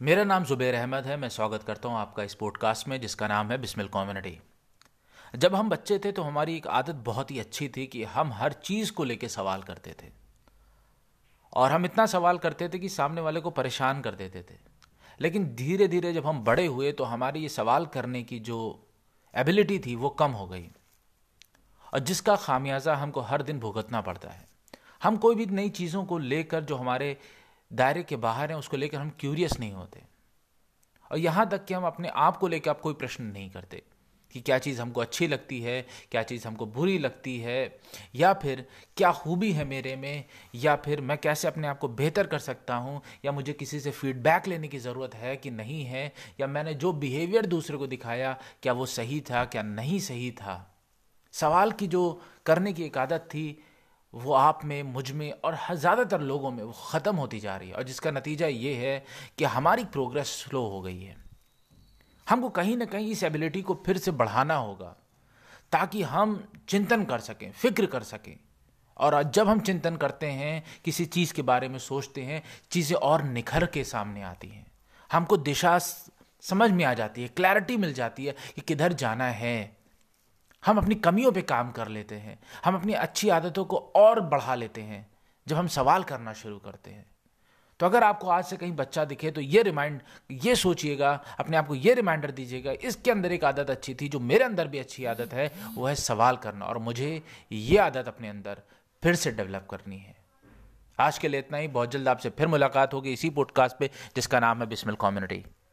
मेरा नाम जुबैर अहमद है, मैं स्वागत करता हूँ आपका इस पॉडकास्ट में, जिसका नाम है बिस्मिल कम्युनिटी जब हम बच्चे थे तो हमारी एक आदत बहुत ही अच्छी थी कि हम हर चीज़ को लेकर सवाल करते थे। और हम इतना सवाल करते थे कि सामने वाले को परेशान कर देते थे। लेकिन धीरे धीरे जब हम बड़े हुए तो हमारी ये सवाल करने की जो एबिलिटी थी वो कम हो गई। और जिसका खामियाजा हमको हर दिन भुगतना पड़ता है। हम कोई भी नई चीज़ों को लेकर जो हमारे दायरे के बाहर हैं, उसको लेकर हम क्यूरियस नहीं होते। और यहाँ तक कि हम अपने आप को लेकर आप कोई प्रश्न नहीं करते कि क्या चीज़ हमको अच्छी लगती है, क्या चीज़ हमको बुरी लगती है, या फिर क्या खूबी है मेरे में, या फिर मैं कैसे अपने आप को बेहतर कर सकता हूँ, या मुझे किसी से फीडबैक लेने की ज़रूरत है कि नहीं है, या मैंने जो बिहेवियर दूसरे को दिखाया, क्या वो सही था, क्या नहीं सही था। सवाल की जो करने की एक आदत थी वो आप में, मुझमें और ज़्यादातर लोगों में वो ख़त्म होती जा रही है। और जिसका नतीजा ये है कि हमारी प्रोग्रेस स्लो हो गई है। हमको कहीं ना कहीं इस एबिलिटी को फिर से बढ़ाना होगा, ताकि हम चिंतन कर सकें, फ़िक्र कर सकें। और जब हम चिंतन करते हैं, किसी चीज़ के बारे में सोचते हैं, चीज़ें और निखर के सामने आती हैं। हमको दिशा समझ में आ जाती है क्लैरिटी मिल जाती है कि किधर जाना है। हम अपनी कमियों पे काम कर लेते हैं। हम अपनी अच्छी आदतों को और बढ़ा लेते हैं, जब हम सवाल करना शुरू करते हैं। तो अगर आपको आज से कहीं बच्चा दिखे तो ये रिमाइंड, ये सोचिएगा, अपने आप को ये रिमाइंडर दीजिएगा, इसके अंदर एक आदत अच्छी थी, जो मेरे अंदर भी अच्छी आदत है, वो है सवाल करना। और मुझे ये आदत अपने अंदर फिर से डेवलप करनी है। आज के लिए इतना ही। बहुत जल्द आपसे फिर मुलाकात होगी इसी पॉडकास्ट पे, जिसका नाम है बिस्मिल कम्युनिटी।